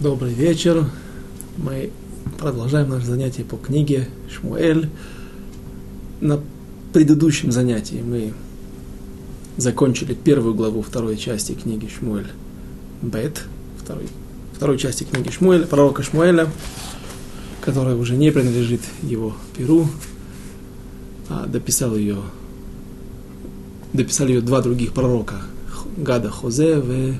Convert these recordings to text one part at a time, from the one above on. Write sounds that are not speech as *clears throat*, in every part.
Добрый вечер. Мы продолжаем наше занятие по книге Шмуэль. На предыдущем занятии мы закончили первую главу второй части книги Шмуэль Бет, второй, второй части книги Шмуэль, пророка Шмуэля, которая уже не принадлежит его перу, а дописал ее, дописали ее два других пророка, Гада Хозе и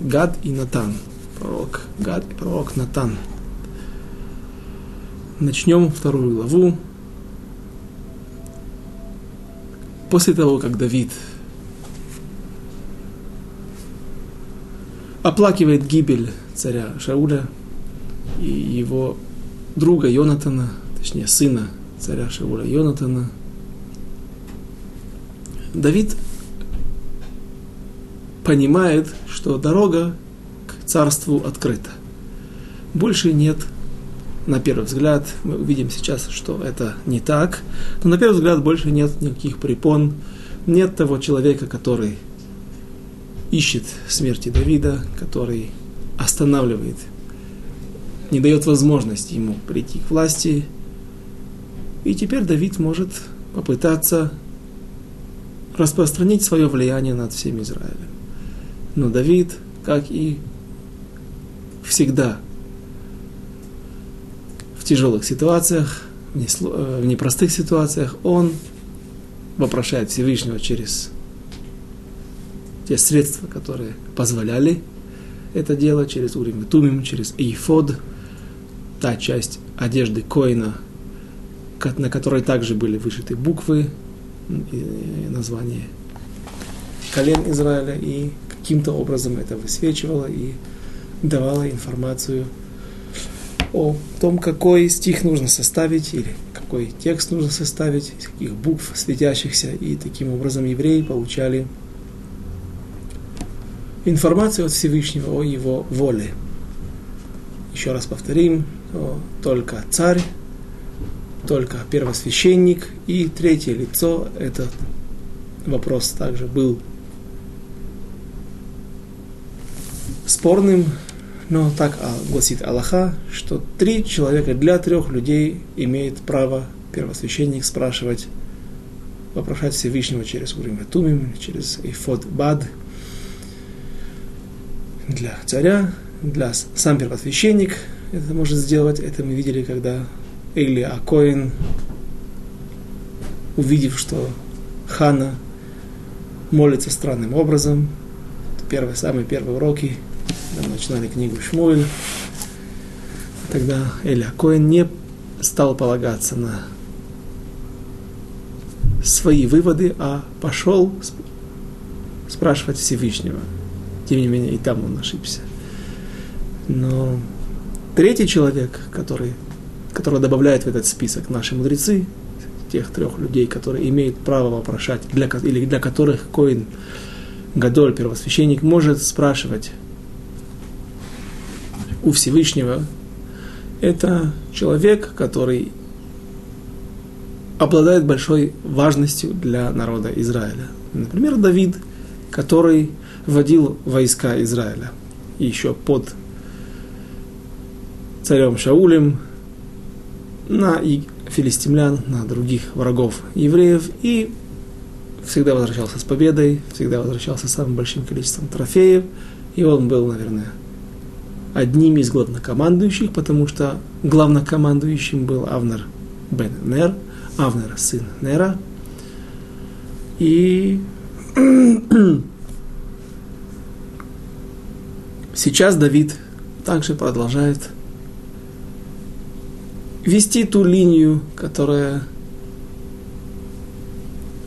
Гад и Натан. Пророк Гад и пророк Натан. Начнем вторую главу. После того, как Давид оплакивает гибель царя Шауля и его друга Йонатана, точнее сына царя Шауля Йонатана, Давид понимает, что дорога к царству открыта. Больше нет, на первый взгляд, мы увидим сейчас, что это не так, но на первый взгляд больше нет никаких препон, нет того человека, который ищет смерти Давида, который останавливает, не дает возможности ему прийти к власти. И теперь Давид может попытаться распространить свое влияние над всем Израилем. Но Давид, как и всегда в тяжелых ситуациях, в непростых ситуациях, он вопрошает Всевышнего через те средства, которые позволяли это делать, через Урим и Тумим, через Эйфод, та часть одежды Коина, на которой также были вышиты буквы и название колен Израиля, и каким-то образом это высвечивало и давало информацию о том, какой стих нужно составить или какой текст нужно составить, из каких букв светящихся, и таким образом евреи получали информацию от Всевышнего о его воле. Еще раз повторим, только царь, только первосвященник и третье лицо, этот вопрос также был спорным, но так гласит Аллаха, что три человека для трех людей имеет право первосвященник спрашивать, вопрошать Всевышнего через Урим Тумим, через Ифод Бад. Для царя, для сам первосвященник это может сделать. Это мы видели, когда Эйли Акоин, увидев, что Хана молится странным образом, первые, самые первые уроки когда мы начинали книгу Шмуэль, тогда Эля Коэн не стал полагаться на свои выводы, а пошел спрашивать Всевышнего. Тем не менее, и там он ошибся. Но третий человек, который, который добавляет в этот список наши мудрецы, тех трех людей, которые имеют право вопрошать, для, или для которых Коин Гадоль, первосвященник, может спрашивать у Всевышнего, это человек, который обладает большой важностью для народа Израиля. Например, Давид, который водил войска Израиля. Еще под царем Шаулем на филистимлян, на других врагов евреев. И всегда возвращался с победой, всегда возвращался с самым большим количеством трофеев, и он был, наверное, одним из главнокомандующих, потому что главнокомандующим был Авнер бен Нер, Авнер сын Нера. И *clears throat* сейчас Давид также продолжает вести ту линию, которая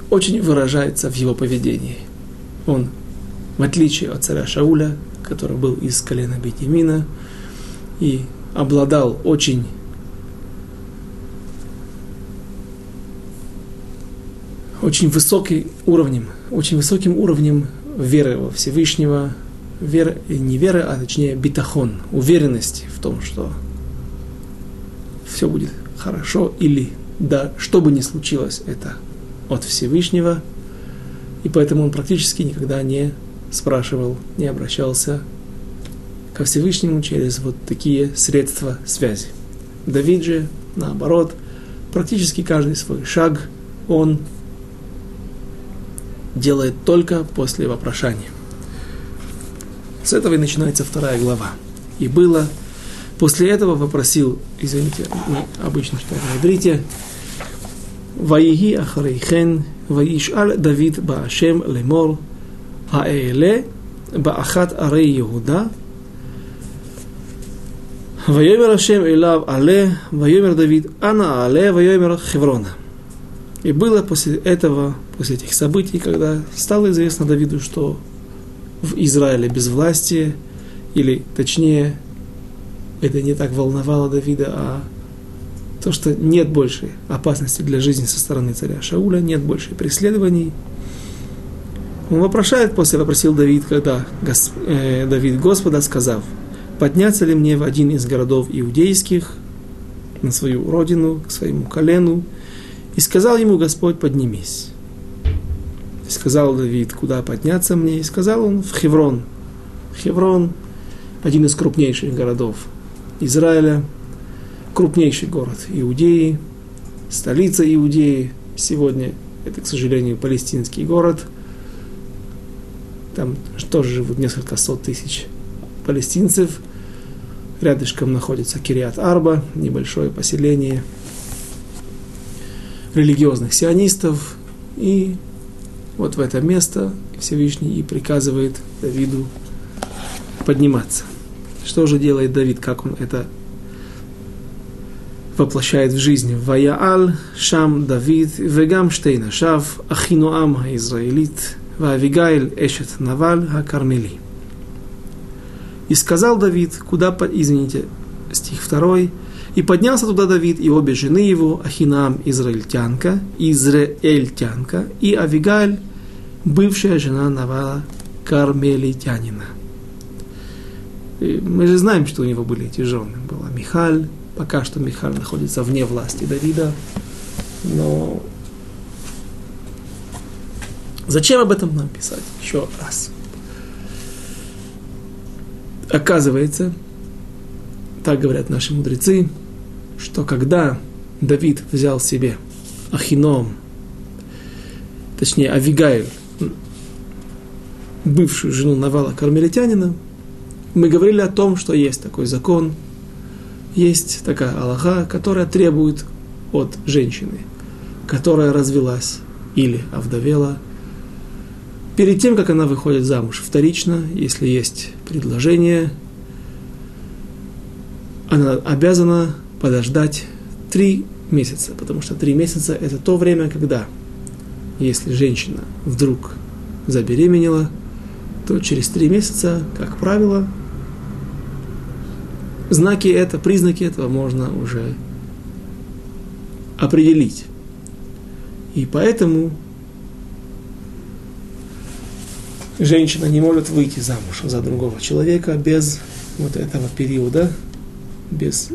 очень выражается в его поведении. Он, в отличие от царя Шауля, который был из колена Бетимина и обладал очень очень высоким уровнем, очень высоким уровнем веры во Всевышнего, веры, не веры, а точнее битахон, уверенности в том, что все будет хорошо или да, что бы ни случилось, это от Всевышнего, и поэтому он практически никогда не спрашивал не обращался ко Всевышнему через вот такие средства связи. Давид же, наоборот, практически каждый свой шаг он делает только после вопрошания. С этого и начинается вторая глава. И было, после этого вопросил, извините, мы обычно читаем на иврите, «Ваиги ахарейхен, ваишаль Давид баашем лемор, Аэле, Баахат Аре Иуда, Вайомер Ашем Илав Але, Вайомер Давид Ана Але, Вайомер Хеврона. И было после этого, после этих событий, когда стало известно Давиду, что в Израиле без власти, или точнее, это не так волновало Давида, а то, что нет больше опасности для жизни со стороны царя Шауля, нет больше преследований, он вопрошает, после вопросил Давид, когда Гос, э, Давид Господа, сказав, подняться ли мне в один из городов иудейских, на свою родину, к своему колену, и сказал ему Господь, поднимись. И сказал Давид, куда подняться мне, и сказал он, в Хеврон. Хеврон – один из крупнейших городов Израиля, крупнейший город Иудеи, столица Иудеи. Сегодня это, к сожалению, палестинский город. Там тоже живут несколько сот тысяч палестинцев. Рядышком находится Кириат Арба, небольшое поселение религиозных сионистов. И вот в это место Всевышний и приказывает Давиду подниматься. Что же делает Давид, как он это воплощает в жизнь. Ваяал Шам Давид Вегам Штейна Шав Ахинуам Израилит Вавигайль Эшет Наваль Хакармели. И сказал Давид, куда, извините, стих второй, и поднялся туда Давид и обе жены его, Ахинам израильтянка, израильтянка, и Авигаль, бывшая жена Навала Кармелитянина. И мы же знаем, что у него были эти жены. Была Михаль, Пока что Михаль находится вне власти Давида, но зачем об этом нам писать? Еще раз. Оказывается, так говорят наши мудрецы, что когда Давид взял себе Ахином, точнее Авигаиль, бывшую жену Навала Кармелитянина, мы говорили о том, что есть такой закон – есть такая Аллаха, которая требует от женщины, которая развелась или овдовела, перед тем, как она выходит замуж вторично, если есть предложение, она обязана подождать три месяца, потому что три месяца – это то время, когда, если женщина вдруг забеременела, то через три месяца, как правило, знаки это, признаки этого можно уже определить. И поэтому женщина не может выйти замуж за другого человека без вот этого периода, без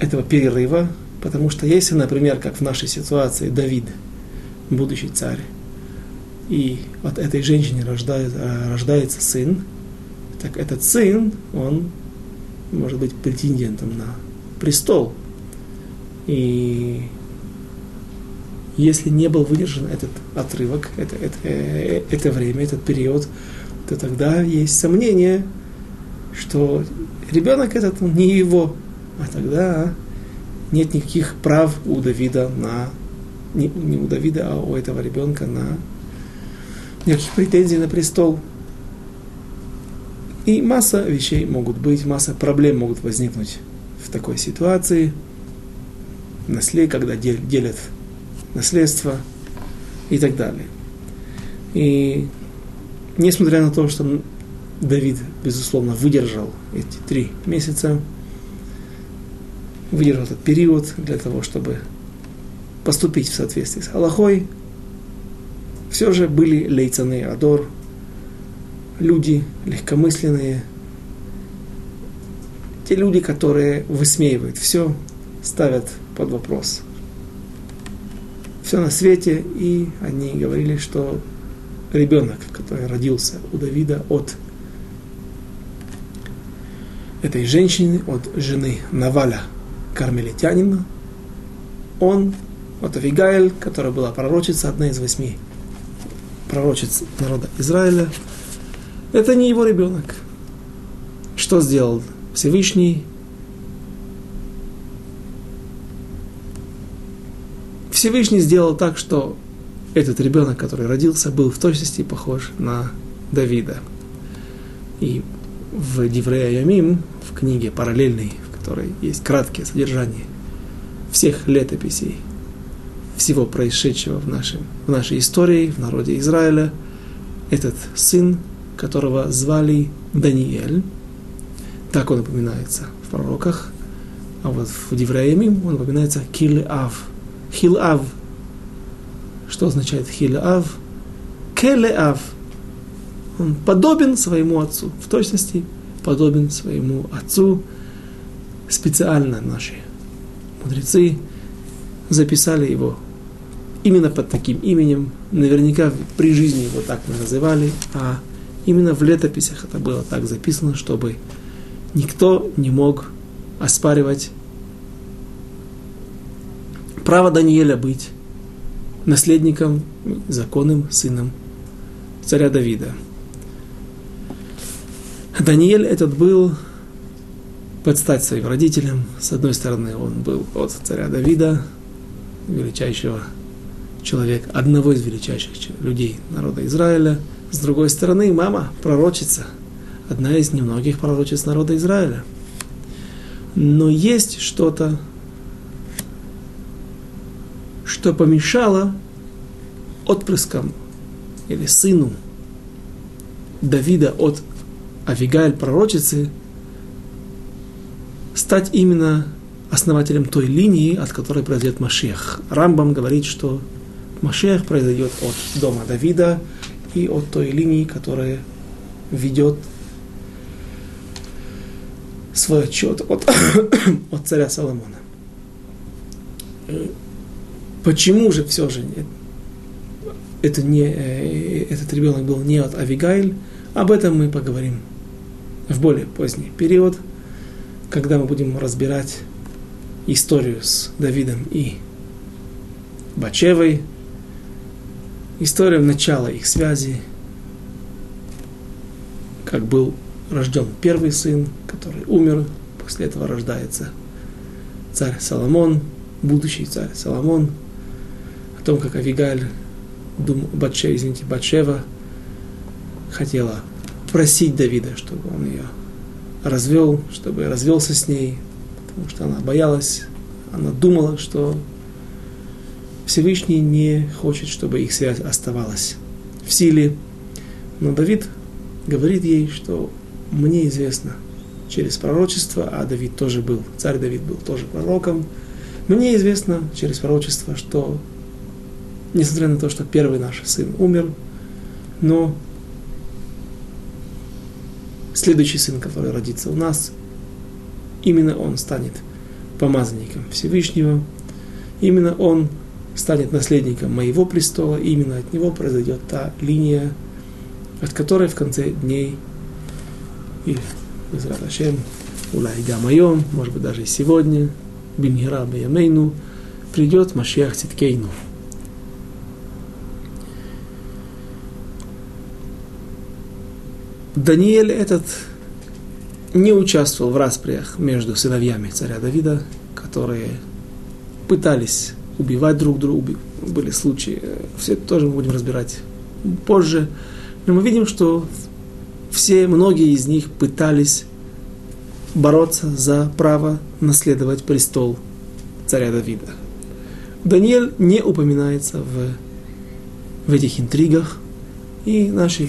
этого перерыва, потому что если, например, как в нашей ситуации Давид, будущий царь, и от этой женщины рождается, рождается сын, так этот сын, он может быть претендентом на престол. И если не был выдержан этот отрывок, это, это, это время, этот период, то тогда есть сомнение, что ребенок этот не его, а тогда нет никаких прав у Давида на не, не у Давида, а у этого ребенка на никаких претензий на престол. И масса вещей могут быть, масса проблем могут возникнуть в такой ситуации, наслед, когда делят наследство и так далее. И несмотря на то, что Давид, безусловно, выдержал эти три месяца, выдержал этот период для того, чтобы поступить в соответствии с Аллахой, все же были лейцаны Адор, люди легкомысленные, те люди, которые высмеивают все, ставят под вопрос все на свете, и они говорили, что ребенок, который родился у Давида от этой женщины, от жены Наваля, кармелитянина, он от Авигаэль, которая была пророчица, одна из восьми пророчиц народа Израиля, это не его ребенок. Что сделал Всевышний? Всевышний сделал так, что этот ребенок, который родился, был в точности похож на Давида. И в Диврея Ямим, в книге параллельной, в которой есть краткие содержание всех летописей, всего происшедшего в, нашем, в нашей истории, в народе Израиля, этот сын, которого звали Даниэль, так он упоминается в пророках, а вот в Дивреямим он упоминается Килеав. Хилав. Что означает Хилав? Келеав. Он подобен своему отцу, в точности подобен своему отцу. Специально наши мудрецы записали его именно под таким именем. Наверняка при жизни его так не называли, а именно в летописях это было так записано, чтобы никто не мог оспаривать право Даниэля быть наследником, законным сыном царя Давида. Даниэль этот был под стать своим родителям. С одной стороны, он был от царя Давида, величайшего человека, одного из величайших людей народа Израиля. С другой стороны, мама, пророчица, одна из немногих пророчиц народа Израиля. Но есть что-то, что помешало отпрыскам или сыну Давида от Авигаэль пророчицы стать именно основателем той линии, от которой произойдет Машех. Рамбам говорит, что Машех произойдет от дома Давида и от той линии, которая ведет свой отчет от, *coughs* от царя Соломона. Почему же все же это не, э, этот ребенок был не от Авигайль? Об этом мы поговорим в более поздний период, когда мы будем разбирать историю с Давидом и Бачевой, историю начала их связи, как был рожден первый сын, который умер, после этого рождается царь Соломон, будущий царь Соломон, о том, как Авигаль, дум, Батше, извините, Батшева хотела просить Давида, чтобы он ее развел, чтобы развелся с ней, потому что она боялась, она думала, что Всевышний не хочет, чтобы их связь оставалась в силе. Но Давид говорит ей, что мне известно через пророчество, а Давид тоже был, царь Давид был тоже пророком, мне известно через пророчество, что несмотря на то, что первый наш сын умер, но следующий сын, который родится у нас, именно он станет помазанником Всевышнего, именно он станет наследником моего престола, и именно от него произойдет та линия, от которой в конце дней, или Израдашем, Улай Гамайом, может быть даже и сегодня, Бимхира Баямейну, придет Машиах Циткейну. Даниэль этот не участвовал в распрях между сыновьями царя Давида, которые пытались убивать друг друга. Были случаи, э, все это тоже мы будем разбирать позже. Но мы видим, что все, многие из них пытались бороться за право наследовать престол царя Давида. Даниэль не упоминается в, в этих интригах, и наши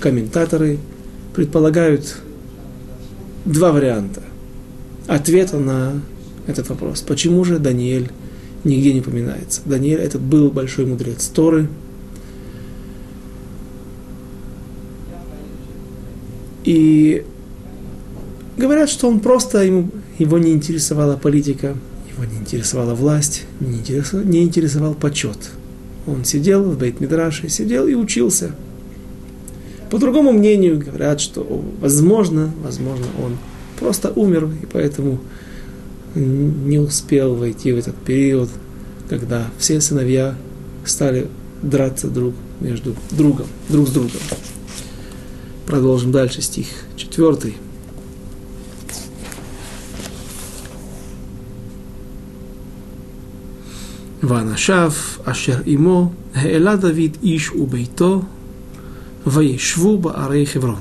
комментаторы предполагают два варианта ответа на этот вопрос. Почему же Даниэль нигде не упоминается? Даниэль этот был большой мудрец Торы. И говорят, что он просто, ему, его не интересовала политика, его не интересовала власть, не интересовал, не интересовал почет. Он сидел в Бейт-Мидраше, сидел и учился – по другому мнению говорят, что возможно, возможно, он просто умер и поэтому не успел войти в этот период, когда все сыновья стали драться друг между другом, друг с другом. Продолжим дальше стих четвертый. Ванашав, Ашер Имо, Эла Давид Иш Убейто, Ваишвуба Арей Хеврон.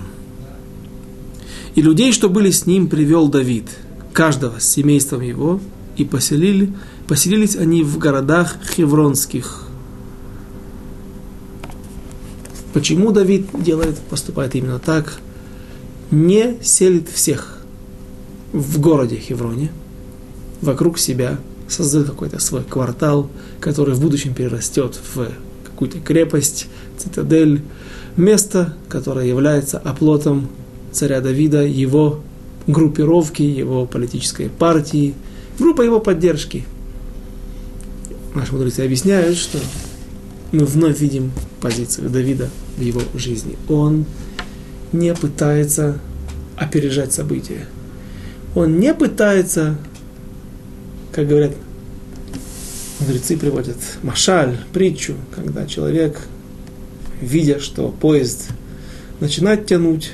И людей, что были с ним, привел Давид, каждого с семейством его, и поселили, поселились они в городах хевронских. Почему Давид делает, поступает именно так? Не селит всех в городе Хевроне, вокруг себя, создал какой-то свой квартал, который в будущем перерастет в какую-то крепость, цитадель, место, которое является оплотом царя Давида, его группировки, его политической партии, группа его поддержки. Наши мудрецы объясняют, что мы вновь видим позицию Давида в его жизни. Он не пытается опережать события. Он не пытается как говорят, мудрецы приводят машаль, притчу, когда человек, видя, что поезд начинает тянуть,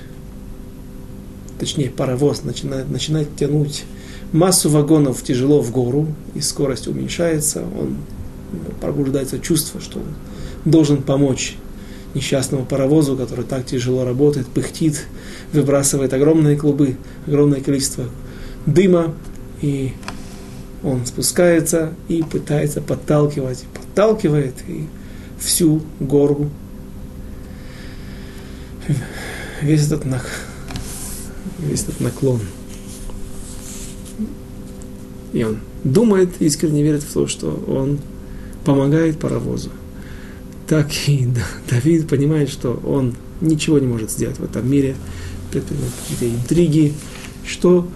точнее паровоз начинает, начинает тянуть массу вагонов тяжело в гору, и скорость уменьшается, он пробуждается чувство, что он должен помочь несчастному паровозу, который так тяжело работает, пыхтит, выбрасывает огромные клубы, огромное количество дыма, и он спускается и пытается подталкивать, подталкивает и всю гору, весь этот, нак, весь этот наклон. И он думает, искренне верит в то, что он помогает паровозу. Так и Давид понимает, что он ничего не может сделать в этом мире, какие-то интриги, что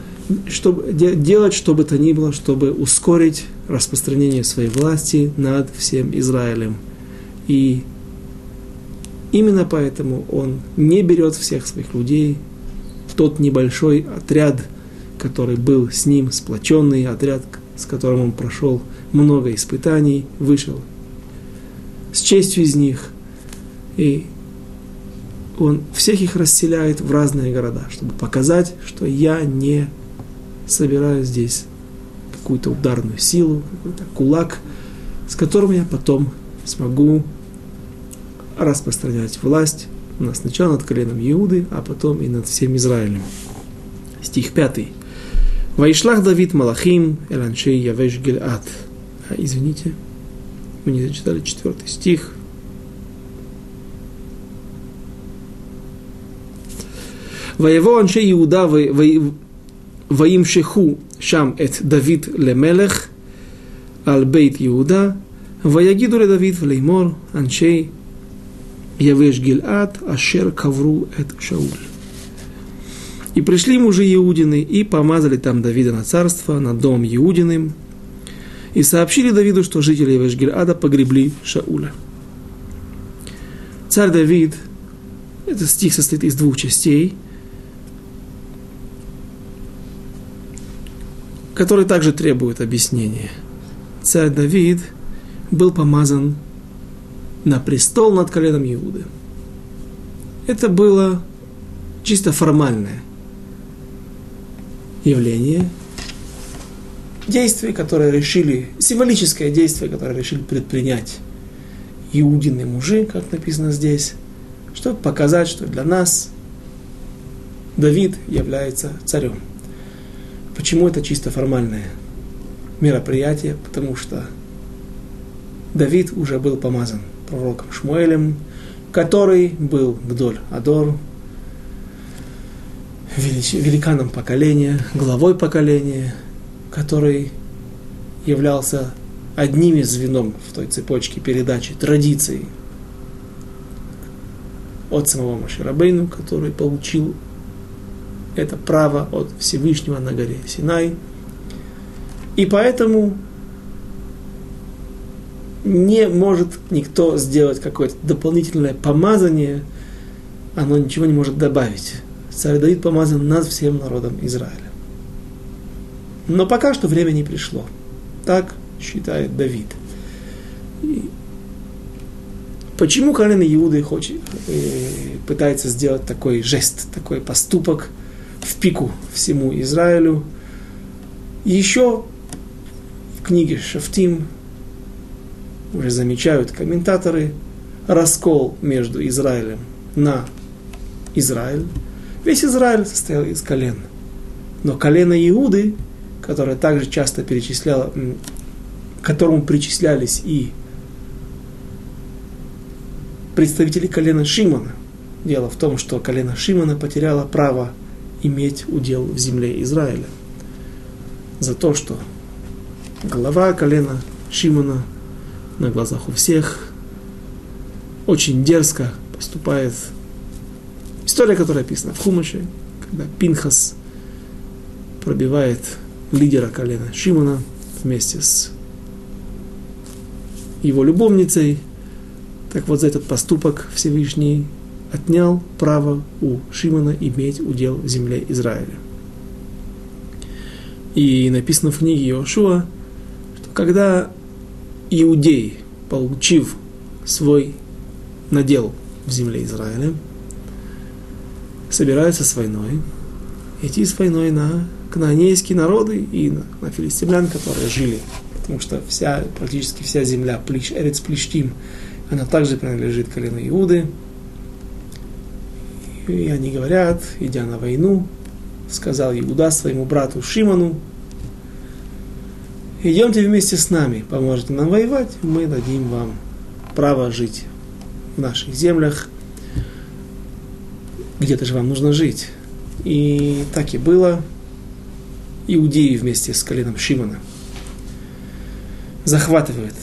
чтобы, делать что бы то ни было, чтобы ускорить распространение своей власти над всем Израилем. И именно поэтому он не берет всех своих людей, тот небольшой отряд, который был с ним, сплоченный отряд, с которым он прошел много испытаний, вышел с честью из них. И он всех их расселяет в разные города, чтобы показать, что я не собираю здесь какую-то ударную силу, какой-то кулак, с которым я потом смогу распространять власть у нас сначала над коленом Иуды, а потом и над всем Израилем. Стих 5. Вайшлах Давид Малахим Эланшей Явеш Гильад. А, извините, мы не зачитали четвертый стих. Воево Аншей Иуда Ваим Шеху Шам Эт Давид Лемелех Ал Бейт Иуда Ваягиду Ле Давид Влеймор Аншей Явеш Гильад, Ашер Кавру Эт Шауль. И пришли мужи Иудины и помазали там Давида на царство, на дом Иудиным, и сообщили Давиду, что жители Явеш-Гильада погребли Шауля. Царь Давид, этот стих состоит из двух частей, которые также требуют объяснения. Царь Давид был помазан на престол над коленом Иуды. Это было чисто формальное явление, действие, которое решили, символическое действие, которое решили предпринять иудины мужи, как написано здесь, чтобы показать, что для нас Давид является царем. Почему это чисто формальное мероприятие? Потому что Давид уже был помазан пророком Шмуэлем, который был Гдоль Адор, великаном поколения, главой поколения, который являлся одним из звеном в той цепочке передачи традиций от самого Маширабейну, который получил это право от Всевышнего на горе Синай. И поэтому не может никто сделать какое-то дополнительное помазание, оно ничего не может добавить. Царь Давид помазан над всем народом Израиля. Но пока что время не пришло. Так считает Давид. И почему колено Иуды хочет, э, пытается сделать такой жест, такой поступок в пику всему Израилю? еще в книге Шафтим уже замечают комментаторы раскол между Израилем на Израиль. Весь Израиль состоял из колен. Но колено Иуды, которое также часто перечисляло, к которому причислялись и представители колена Шимона. Дело в том, что колено Шимона потеряло право иметь удел в земле Израиля. За то, что голова колена Шимона на глазах у всех очень дерзко поступает. История, которая описана в Хумаше, когда Пинхас пробивает лидера колена Шимона вместе с его любовницей. Так вот, за этот поступок Всевышний отнял право у Шимона иметь удел в земле Израиля. И написано в книге Иошуа, что когда иудеи, получив свой надел в земле Израиля, собираются с войной, идти с войной на кнаанейские народы и на, на филистимлян, которые жили. Потому что вся, практически вся земля, Плиш, Эрец Плештим, она также принадлежит колену Иуды. И они говорят, идя на войну, сказал Иуда своему брату Шимону, идемте вместе с нами, поможете нам воевать, мы дадим вам право жить в наших землях, где-то же вам нужно жить. И так и было. Иудеи вместе с коленом Шимона захватывают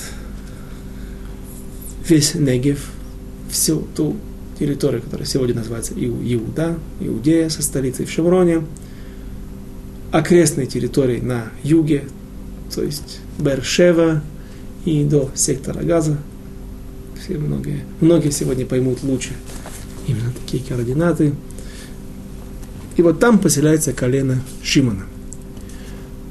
весь Негев, всю ту территорию, которая сегодня называется Иуда, Иудея со столицей в Шевроне, окрестные территории на юге, то есть Бершева и до сектора Газа. Все многие, многие сегодня поймут лучше именно такие координаты. И вот там поселяется колено Шимона.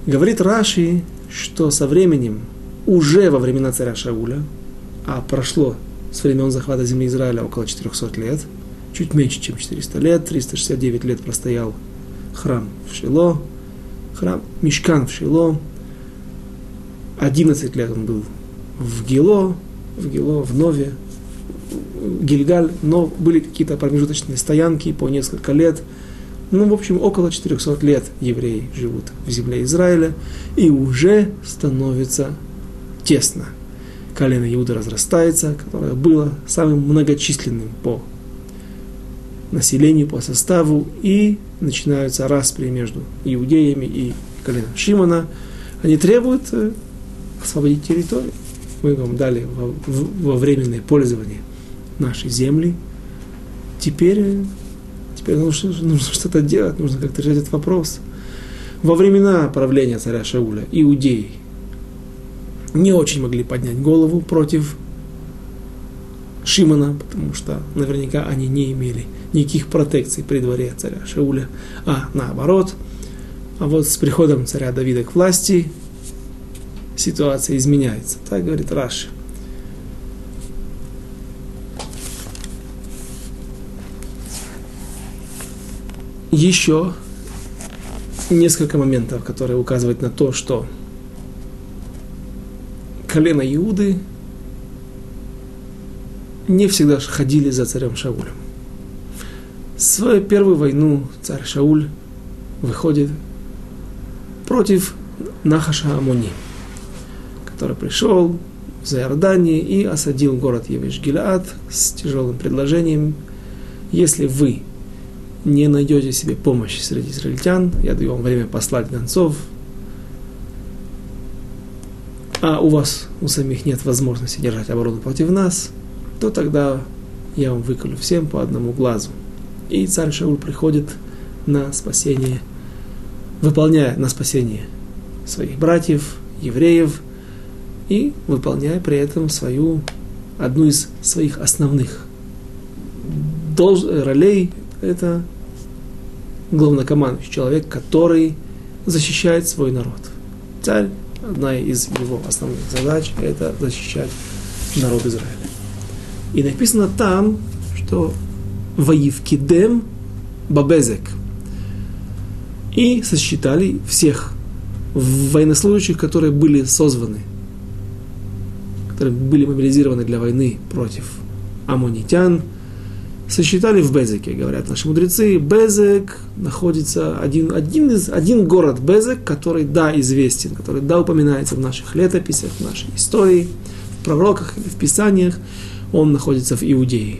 Говорит Раши, что со временем, уже во времена царя Шауля, а прошло с времен захвата земли Израиля около 400 лет, чуть меньше, чем 400 лет, 369 лет простоял храм в Шило, храм Мишкан в Шило, 11 лет он был в Гило, в Гило, в Нове, Гильгаль, но были какие-то промежуточные стоянки по несколько лет. Ну, в общем, около 400 лет евреи живут в земле Израиля, и уже становится тесно. Колено Иуда разрастается, которое было самым многочисленным по населению, по составу, и начинаются распри между иудеями и коленом Шимона. Они требуют э, освободить территорию. Мы вам дали во, во временное пользование нашей земли. Теперь, теперь нужно, *laughs* нужно что-то делать, нужно как-то решать этот вопрос. Во времена правления царя Шауля иудеи не очень могли поднять голову против Шимона, потому что наверняка они не имели никаких протекций при дворе царя Шауля, а наоборот. А вот с приходом царя Давида к власти ситуация изменяется. Так говорит Раши. Еще несколько моментов, которые указывают на то, что колено Иуды не всегда ходили за царем Шаулем. Свою первую войну царь Шауль выходит против Нахаша Амони – который пришел за Иордании и осадил город Евиш-Гилаад с тяжелым предложением. Если вы не найдете себе помощи среди израильтян, я даю вам время послать гонцов, а у вас, у самих нет возможности держать оборону против нас, то тогда я вам выколю всем по одному глазу. И царь Шауль приходит на спасение, выполняя на спасение своих братьев, евреев, и выполняя при этом свою, одну из своих основных долж, ролей, это главнокомандующий человек, который защищает свой народ. Царь, одна из его основных задач, это защищать народ Израиля. И написано там, что Ваивкидем Бабезек. И сосчитали всех военнослужащих, которые были созваны, которые были мобилизированы для войны против амонитян, сосчитали в Безеке, говорят наши мудрецы. Безек находится один, один, из, один город Безек, который, да, известен, который, да, упоминается в наших летописях, в нашей истории, в пророках или в писаниях. Он находится в Иудее.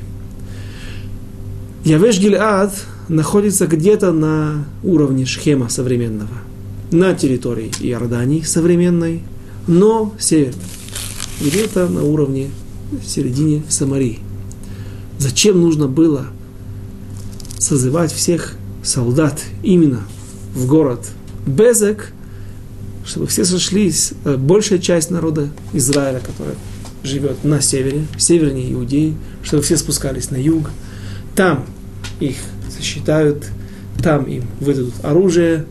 Явеш Гильад находится где-то на уровне Шхема современного, на территории Иордании современной, но северной, где-то на уровне в середине Самарии. Зачем нужно было созывать всех солдат именно в город Безек, чтобы все сошлись, э, большая часть народа Израиля, которая живет на севере, севернее Иудеи, чтобы все спускались на юг. Там их сосчитают, там им выдадут оружие,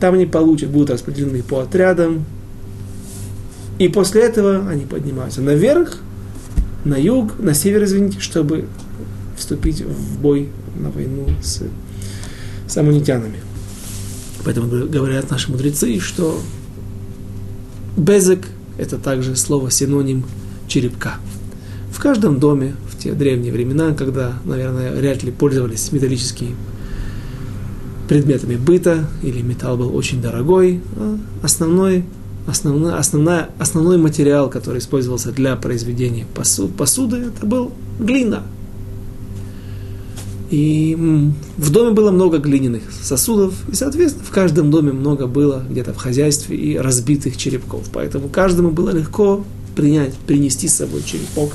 там они получат, будут распределены по отрядам. И после этого они поднимаются наверх, на юг, на север, извините, чтобы вступить в бой на войну с, с амунитянами. Поэтому говорят наши мудрецы, что безек – это также слово синоним черепка. В каждом доме в те древние времена, когда, наверное, вряд ли пользовались металлическими предметами быта, или металл был очень дорогой, а основной основной, основная, основной материал, который использовался для произведения посуд, посуды, это был глина. И в доме было много глиняных сосудов, и, соответственно, в каждом доме много было где-то в хозяйстве и разбитых черепков. Поэтому каждому было легко принять, принести с собой черепок.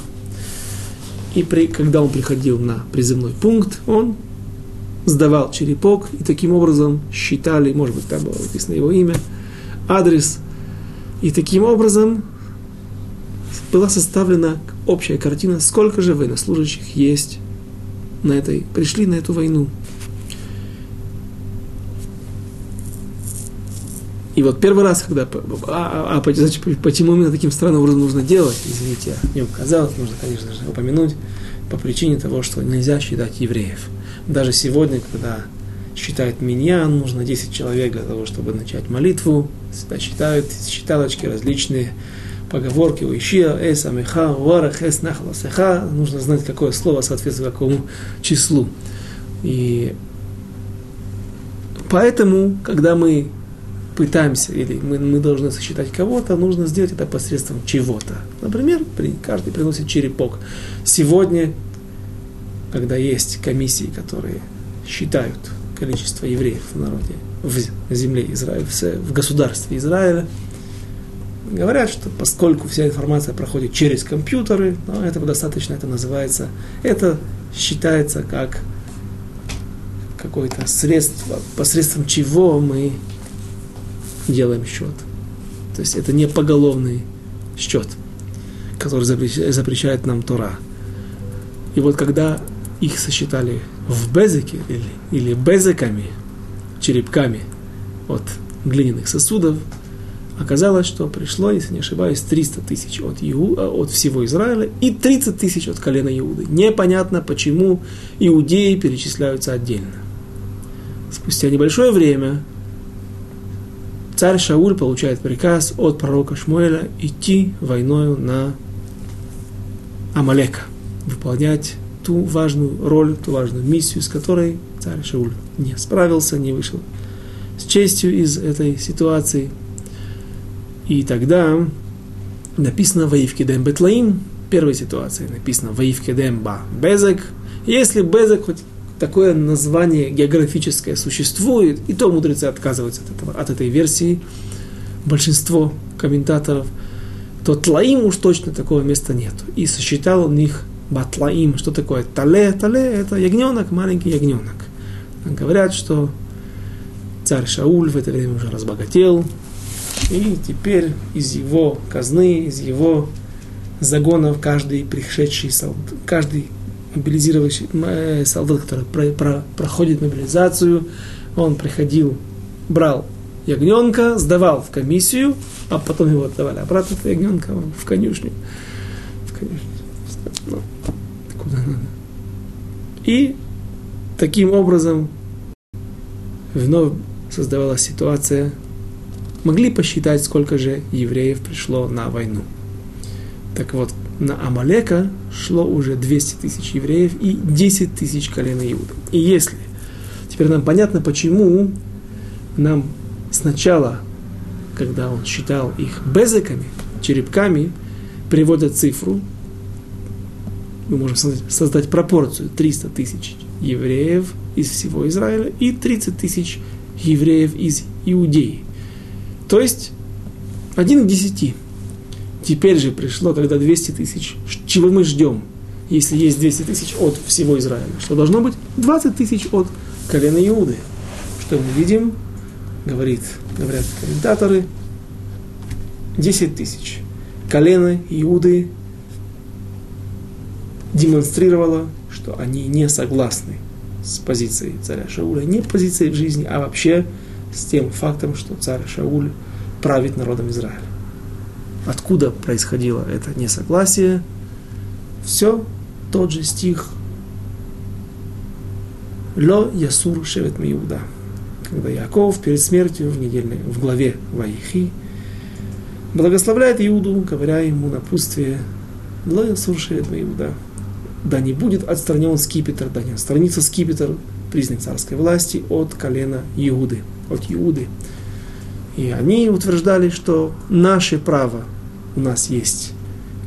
И при, когда он приходил на приземной пункт, он сдавал черепок, и таким образом считали, может быть, там было написано его имя, адрес и таким образом была составлена общая картина, сколько же военнослужащих есть на этой, пришли на эту войну. И вот первый раз, когда... А, а, а почему именно таким странным образом нужно делать? Извините, я не указал, нужно, конечно же, упомянуть по причине того, что нельзя считать евреев. Даже сегодня, когда считают миньян, нужно 10 человек для того, чтобы начать молитву. Всегда считают считалочки различные поговорки у Ишия, эс амеха, варах, эс нахласеха. Нужно знать, какое слово соответствует какому числу. И поэтому, когда мы пытаемся, или мы, мы должны сосчитать кого-то, нужно сделать это посредством чего-то. Например, при, каждый приносит черепок. Сегодня, когда есть комиссии, которые считают количество евреев в народе, в земле Израиля, в государстве Израиля. Говорят, что поскольку вся информация проходит через компьютеры, но этого достаточно, это называется, это считается как какое-то средство, посредством чего мы делаем счет. То есть это не поголовный счет, который запрещает нам Тора. И вот когда их сосчитали в безике или, или безиками, черепками от глиняных сосудов, оказалось, что пришло, если не ошибаюсь, 300 тысяч от, Иу, э, от всего Израиля и 30 тысяч от колена Иуды. Непонятно, почему иудеи перечисляются отдельно. Спустя небольшое время царь Шауль получает приказ от пророка Шмуэля идти войною на Амалека, выполнять ту важную роль, ту важную миссию, с которой царь Шауль не справился, не вышел с честью из этой ситуации. И тогда написано «Ваивкидем Бетлаим», первой ситуации написано «Ваивкидем Ба Безек». Если Безек хоть такое название географическое существует, и то мудрецы отказываются от, этого, от этой версии, большинство комментаторов, то Тлаим уж точно такого места нет. И сосчитал он их Батлаим. Что такое тале? Тале – это ягненок, маленький ягненок. Говорят, что царь Шауль в это время уже разбогател, и теперь из его казны, из его загонов каждый пришедший солдат, каждый мобилизировавший э, солдат, который про, про, проходит мобилизацию, он приходил, брал ягненка, сдавал в комиссию, а потом его отдавали обратно, это ягненка в конюшню. В конюшню. Ну, куда надо. И таким образом вновь создавалась ситуация, могли посчитать, сколько же евреев пришло на войну. Так вот, на Амалека шло уже 200 тысяч евреев и 10 тысяч колен Иуды. И если, теперь нам понятно, почему нам сначала, когда он считал их безыками, черепками, приводят цифру, мы можем создать пропорцию 300 тысяч евреев из всего Израиля и 30 тысяч евреев из Иудеи. То есть один к десяти. Теперь же пришло, когда 200 тысяч. Чего мы ждем? Если есть 200 тысяч от всего Израиля, что должно быть 20 тысяч от колена Иуды. Что мы видим? Говорит, говорят комментаторы, 10 тысяч. Колено Иуды демонстрировало, что они не согласны с позицией царя Шауля, не позицией в жизни, а вообще с тем фактом, что царь Шауль правит народом Израиля. Откуда происходило это несогласие? Все тот же стих Ло Ясур Шевет Миуда. Когда Яков перед смертью в, недельной, в главе Ваихи благословляет Иуду, говоря ему напутствие Ло Ясур Шевет Миуда. Да не будет отстранен скипетр, да не отстранится скипетр, признак царской власти, от колена Иуды, от Иуды. И они утверждали, что наше право, у нас есть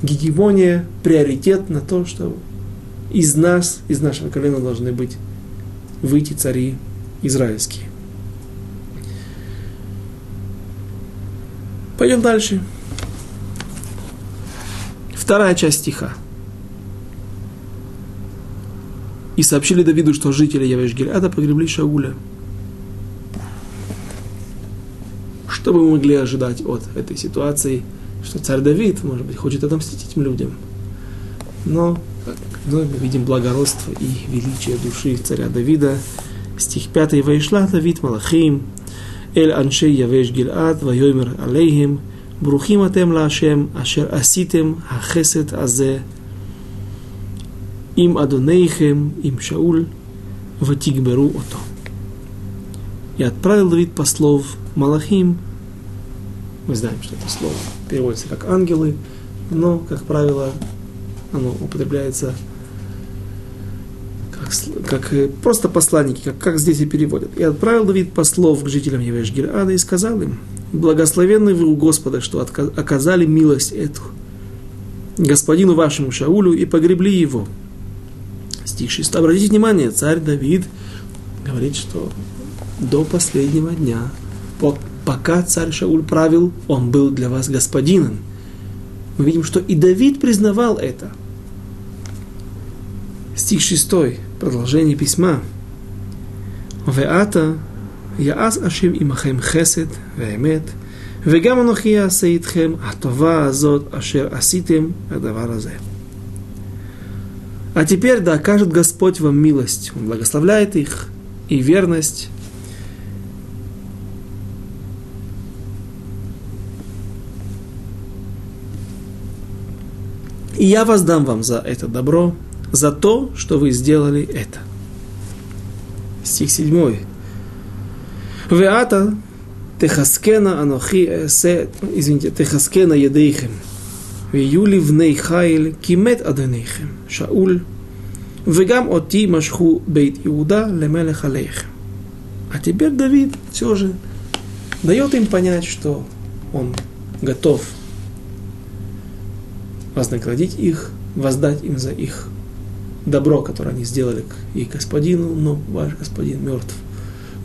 гегемония, приоритет на то, что из нас, из нашего колена должны быть выйти цари израильские. Пойдем дальше. Вторая часть стиха. и сообщили Давиду, что жители Явешгиляда погребли Шауля. Что бы мы могли ожидать от этой ситуации, что царь Давид, может быть, хочет отомстить этим людям. Но ну, мы видим благородство и величие души царя Давида. Стих 5. «Ваишла Давид Малахим, эль аншей явеш гилад, вайомер алейхим, брухим атем Лашем, ашер аситем хахесет азе им Адонейхем, им Шауль, в Тигберу ото. И отправил Давид послов Малахим, мы знаем, что это слово переводится как ангелы, но, как правило, оно употребляется как, как э, просто посланники, как, как здесь и переводят. «И отправил Давид послов к жителям Евешгирада и сказал им, «Благословенны вы у Господа, что оказали милость эту господину вашему Шаулю и погребли его, Стих 6. Обратите внимание, царь Давид говорит, что до последнего дня, пока царь Шауль правил, он был для вас господином. Мы видим, что и Давид признавал это. Стих 6, продолжение письма. Веата יעש השם עמכם חסד ואמת, וגם אנוכי אעשה איתכם הטובה הזאת אשר עשיתם הדבר הזה. А теперь да окажет Господь вам милость, Он благословляет их и верность, И я воздам вам за это добро, за то, что вы сделали это. Стих 7. Веата техаскена анохи эсе, извините, техаскена едейхем в июле в Нейхаиль кимет адонейхем Шауль, вегам оти машху бейт Иуда лемелех алейхем. А теперь Давид все же дает им понять, что он готов вознаградить их, воздать им за их добро, которое они сделали к их господину, но ваш господин мертв.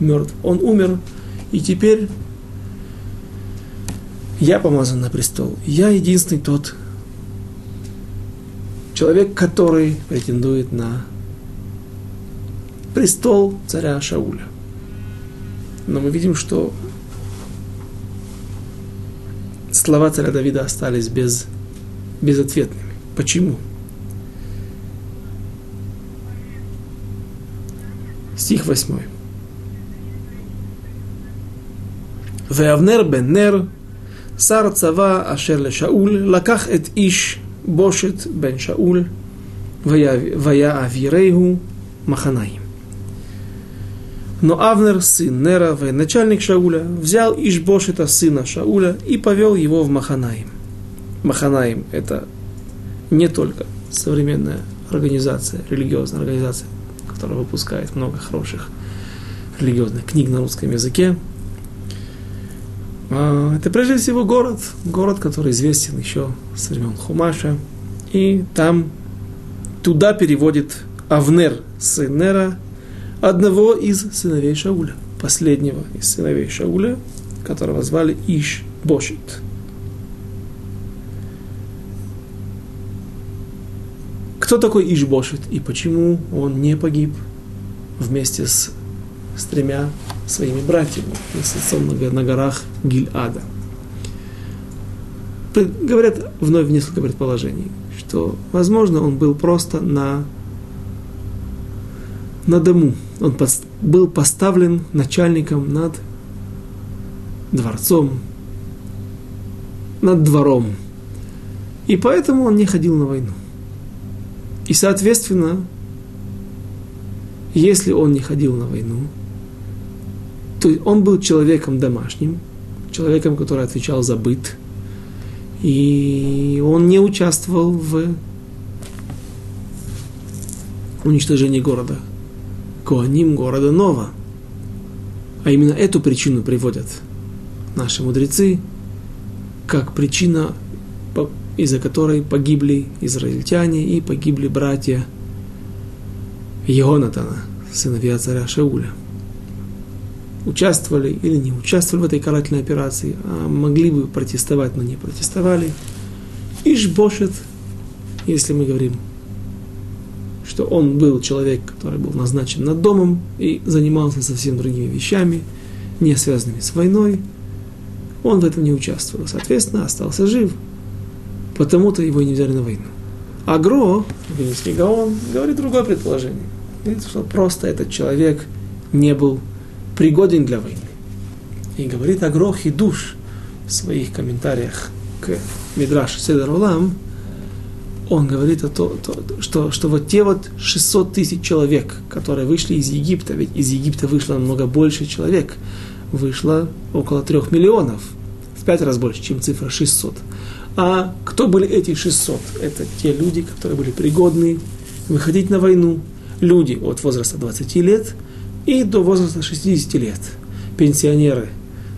Мертв. Он умер, и теперь я помазан на престол. Я единственный тот человек, который претендует на престол царя Шауля. Но мы видим, что слова царя Давида остались без, безответными. Почему? Стих 8. Веавнер бен Нер שר צבא אשר לשאול, לקח את איש בושת бен Шауль, ויעבירהו מחניים. Но Авнер, сын Нера, военачальник Шауля, взял Ишбошета, сына Шауля, и повел его в Маханаим. Маханаим – это не только современная организация, религиозная организация, которая выпускает много хороших религиозных книг на русском языке. а, это прежде всего город, город, который известен еще с времен Хумаша. И там туда переводит Авнер, сын Нера, одного из сыновей Шауля, последнего из сыновей Шауля, которого звали Иш Бошит. Кто такой Ишбошит и почему он не погиб вместе с, с тремя своими братьями с отцом на, горах Гильада? Говорят вновь несколько предположений, что, возможно, он был просто на, на дому. Он под, был поставлен начальником над дворцом, над двором. И поэтому он не ходил на войну. И, соответственно, если он не ходил на войну, то он был человеком домашним, человеком, который отвечал за быт, и он не участвовал в уничтожении города Коаним, города Нова. А именно эту причину приводят наши мудрецы, как причина из-за которой погибли израильтяне и погибли братья Ионатана, сыновья царя Шауля. Участвовали или не участвовали в этой карательной операции, а могли бы протестовать, но не протестовали. Ишбошет, если мы говорим, что он был человек, который был назначен над домом и занимался совсем другими вещами, не связанными с войной, он в этом не участвовал. Соответственно, остался жив – потому-то его и не взяли на войну. Агро, Вильнюсский Гаон, говорит другое предположение. Говорит, что просто этот человек не был пригоден для войны. И говорит Агро Хидуш в своих комментариях к Мидраш Седер Улам, он говорит, о то, то, что, что вот те вот 600 тысяч человек, которые вышли из Египта, ведь из Египта вышло намного больше человек, вышло около трех миллионов, в пять раз больше, чем цифра 600. А кто были эти 600? Это те люди, которые были пригодны выходить на войну. Люди от возраста 20 лет и до возраста 60 лет. Пенсионеры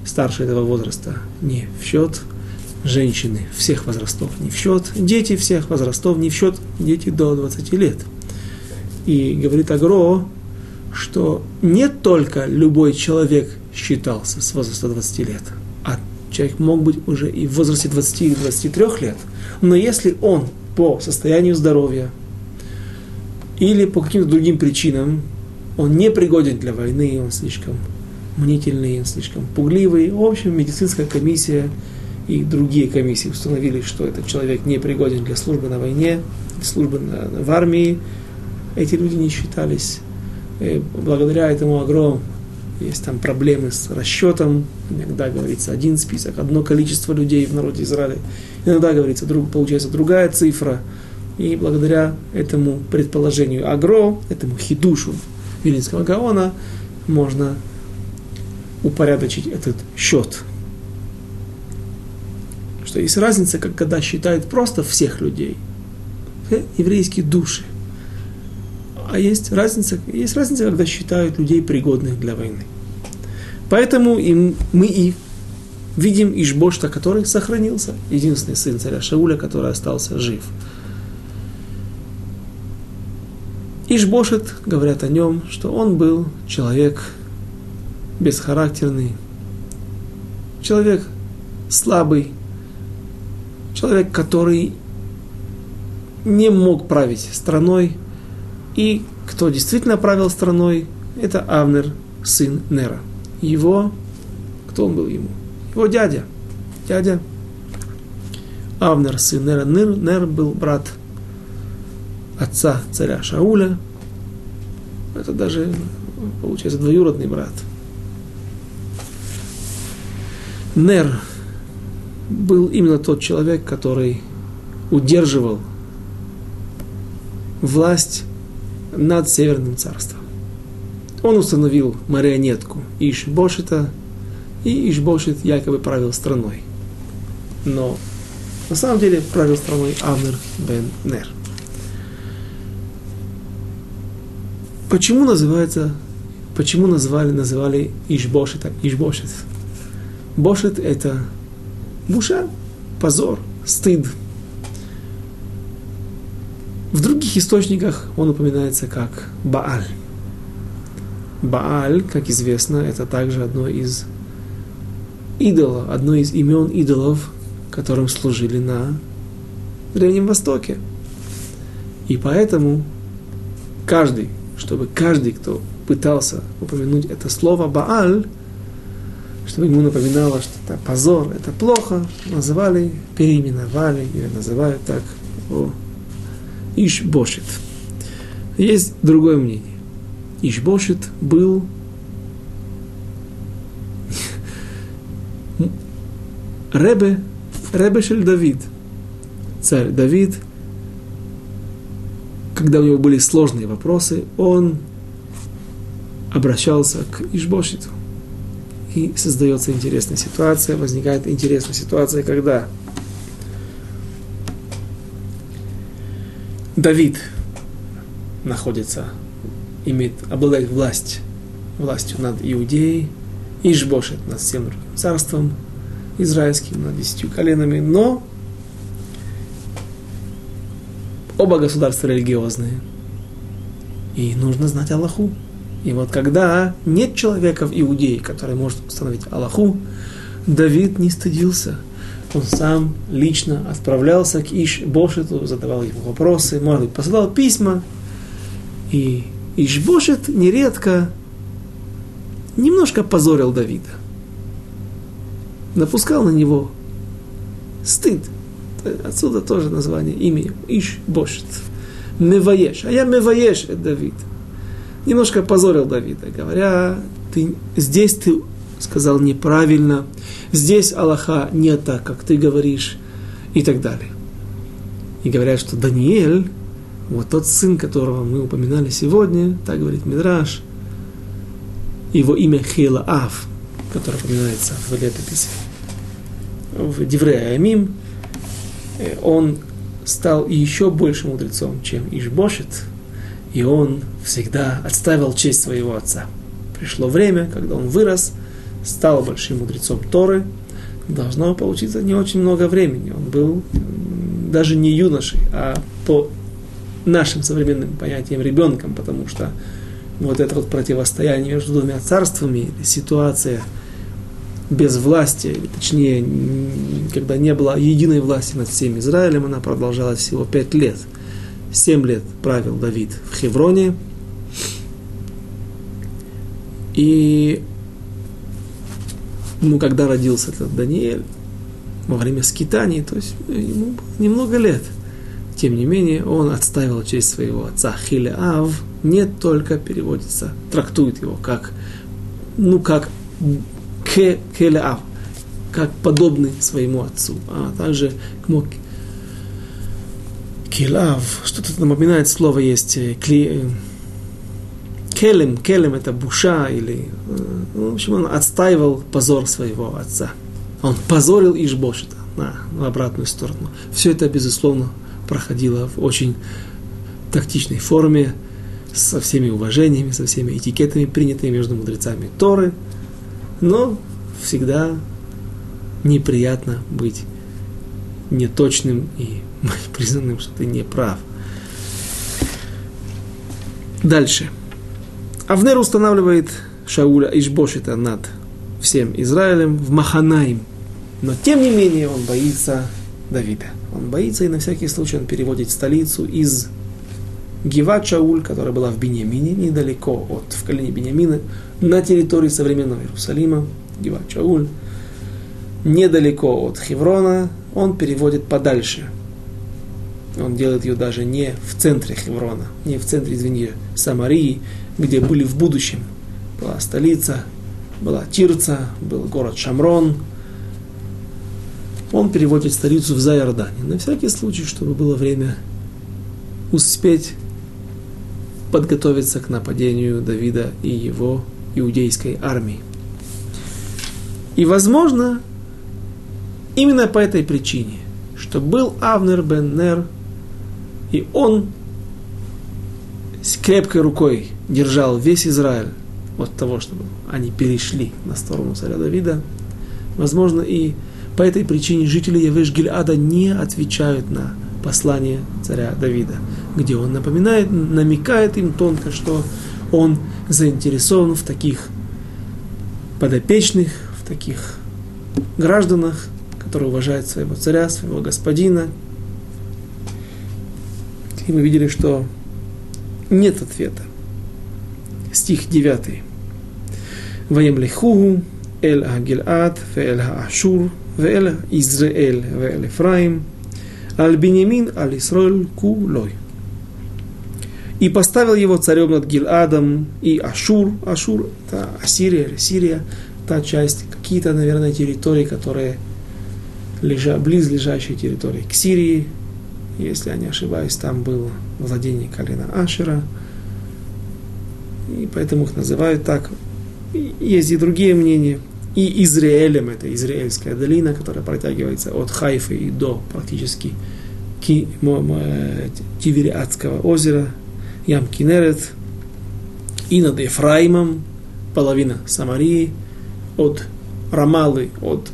старше этого возраста не в счет. Женщины всех возрастов не в счет. Дети всех возрастов не в счет. Дети до 20 лет. И говорит Агро, что не только любой человек считался с возраста 20 лет, а человек мог быть уже и в возрасте 20 или 23 лет, но если он по состоянию здоровья или по каким-то другим причинам, он не пригоден для войны, он слишком мнительный, он слишком пугливый. В общем, медицинская комиссия и другие комиссии установили, что этот человек не пригоден для службы на войне, службы на, в армии. Эти люди не считались. И э, благодаря этому огромному есть там проблемы с расчетом, иногда говорится один список, одно количество людей в народе Израиля, иногда говорится, друг, получается другая цифра, и благодаря этому предположению Агро, этому хидушу Вилинского Гаона, можно упорядочить этот счет. Что есть разница, как когда считают просто всех людей, еврейские души, а есть разница, есть разница, когда считают людей пригодных для войны. Поэтому и мы и видим Ишбошта, который сохранился, единственный сын царя Шауля, который остался жив. Ишбошет, говорят о нем, что он был человек бесхарактерный, человек слабый, человек, который не мог править страной, и кто действительно правил страной, это Авнер, сын Нера. Его, кто он был ему? Его дядя. Дядя Авнер, сын Нера. Нер, Нер был брат отца царя Шауля. Это даже, получается, двоюродный брат. Нер был именно тот человек, который удерживал власть над Северным царством. Он установил марионетку Ишбошита, и Ишбошит якобы правил страной. Но на самом деле правил страной Авнер бен Нер. Почему называется, почему назвали, называли Ишбошита Ишбошит? Бошит это буша, позор, стыд. В других источниках он упоминается как Бааль. Бааль, как известно, это также одно из идолов, одно из имен идолов, которым служили на Древнем Востоке. И поэтому каждый, чтобы каждый, кто пытался упомянуть это слово Бааль, чтобы ему напоминало, что это позор, это плохо, называли, переименовали или называют так о Ишбошит. Есть другое мнение. Ишбошит был *laughs* Ребе, Ребе Шель Давид, царь Давид, когда у него были сложные вопросы, он обращался к Ишбошиту. И создается интересная ситуация, возникает интересная ситуация, когда Давид находится, имеет, обладает власть, властью над Иудеей, Ишбошет над всем другим царством, израильским, над десятью коленами, но оба государства религиозные. И нужно знать Аллаху. И вот когда нет человека в Иудее, который может установить Аллаху, Давид не стыдился. Он сам лично отправлялся к Иш Бошету, задавал ему вопросы, может быть, посылал письма. И Иш Бошет нередко немножко позорил Давида. Напускал на него стыд. Отсюда тоже название, имя Иш Бошет. Меваеш. А я Меваеш, это Давид немножко позорил Давида, говоря, ты, здесь ты сказал неправильно, здесь Аллаха не так, как ты говоришь, и так далее. И говорят, что Даниэль, вот тот сын, которого мы упоминали сегодня, так говорит Мидраш, его имя Хилаав, которое упоминается в летописи, в Деврея Амим, он стал еще больше мудрецом, чем Ишбошет, и он всегда отставил честь своего отца. Пришло время, когда он вырос, стал большим мудрецом Торы, должно получиться не очень много времени. Он был даже не юношей, а по нашим современным понятиям ребенком, потому что вот это вот противостояние между двумя царствами, ситуация без власти, точнее, когда не было единой власти над всем Израилем, она продолжалась всего пять лет – Семь лет правил Давид в Хевроне. И ну, когда родился этот Даниэль, во время скитаний, то есть ему было немного лет. Тем не менее, он отставил честь своего отца Хилеав, не только переводится, трактует его как, ну, как Келеав, как подобный своему отцу, а также Килав, что-то напоминает слово есть, э, кли, э, келем, келем это буша, или, э, ну, в общем, он отстаивал позор своего отца. Он позорил Ишбошита на, на обратную сторону. Все это, безусловно, проходило в очень тактичной форме, со всеми уважениями, со всеми этикетами, принятыми между мудрецами Торы, но всегда неприятно быть неточным и *laughs* признанным, что ты не прав. Дальше. Авнер устанавливает Шауля Ишбошита над всем Израилем в Маханаим. Но тем не менее он боится Давида. Он боится и на всякий случай он переводит столицу из Гива Шауль, которая была в Бениамине, недалеко от в колене Бениамина, на территории современного Иерусалима, Гива Шауль, недалеко от Хеврона, он переводит подальше. Он делает ее даже не в центре Хеврона, не в центре, извини, Самарии, где были в будущем. Была столица, была Тирца, был город Шамрон, он переводит столицу в Зайордане. На всякий случай, чтобы было время успеть подготовиться к нападению Давида и его иудейской армии. И, возможно, именно по этой причине, что был Авнер бен Нер, и он с крепкой рукой держал весь Израиль от того, чтобы они перешли на сторону царя Давида, возможно, и по этой причине жители Явеш Гильада не отвечают на послание царя Давида, где он напоминает, намекает им тонко, что он заинтересован в таких подопечных, в таких гражданах, которые уважают своего царя, своего господина. И мы видели, что нет ответа. Стих 9. Ваемлиху эль Агилад, эль Ашур, эль Израиль, эль Ефраим, аль Бенемин, аль Исраиль кулой. И поставил его царем над Гиладом и Ашур. Ашур – это Ассирия или Сирия, та часть, какие-то, наверное, территории, которые лежа, близлежащие территории к Сирии. Если я не ошибаюсь, там было владение колена Ашера. И поэтому их называют так. Есть и другие мнения. И Израилем, это Израильская долина, которая протягивается от Хайфы и до практически Тивериадского озера, Ям Кинерет, и над Ефраимом, половина Самарии, от Рамалы, от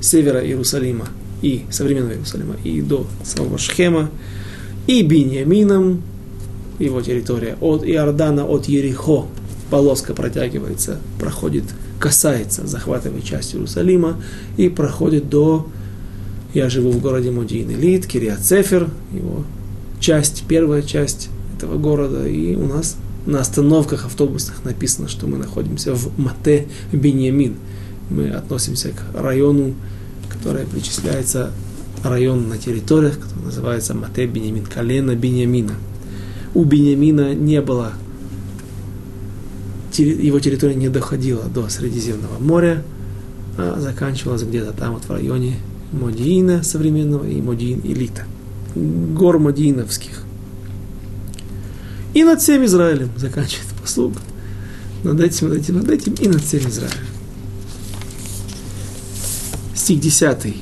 севера Иерусалима и современного Иерусалима, и до самого Шхема, и Биньямином, его территория, от Иордана, от Ерихо, полоска протягивается, проходит, касается, захватывает часть Иерусалима и проходит до, я живу в городе Мудин Элит, Кириат Цефер, его часть, первая часть этого города, и у нас на остановках автобусных написано, что мы находимся в Мате Беньямин. Мы относимся к району, который причисляется район на территориях, который называется Мате Беньямин, колено Беньямина. У Беньямина не было, его территория не доходила до Средиземного моря, а заканчивалась где-то там вот в районе Модиина современного и Модиин Элита, гор Модииновских и над всем Израилем, заканчивает послуг. Над этим, над этим, над этим и над всем Израилем. Стих 10.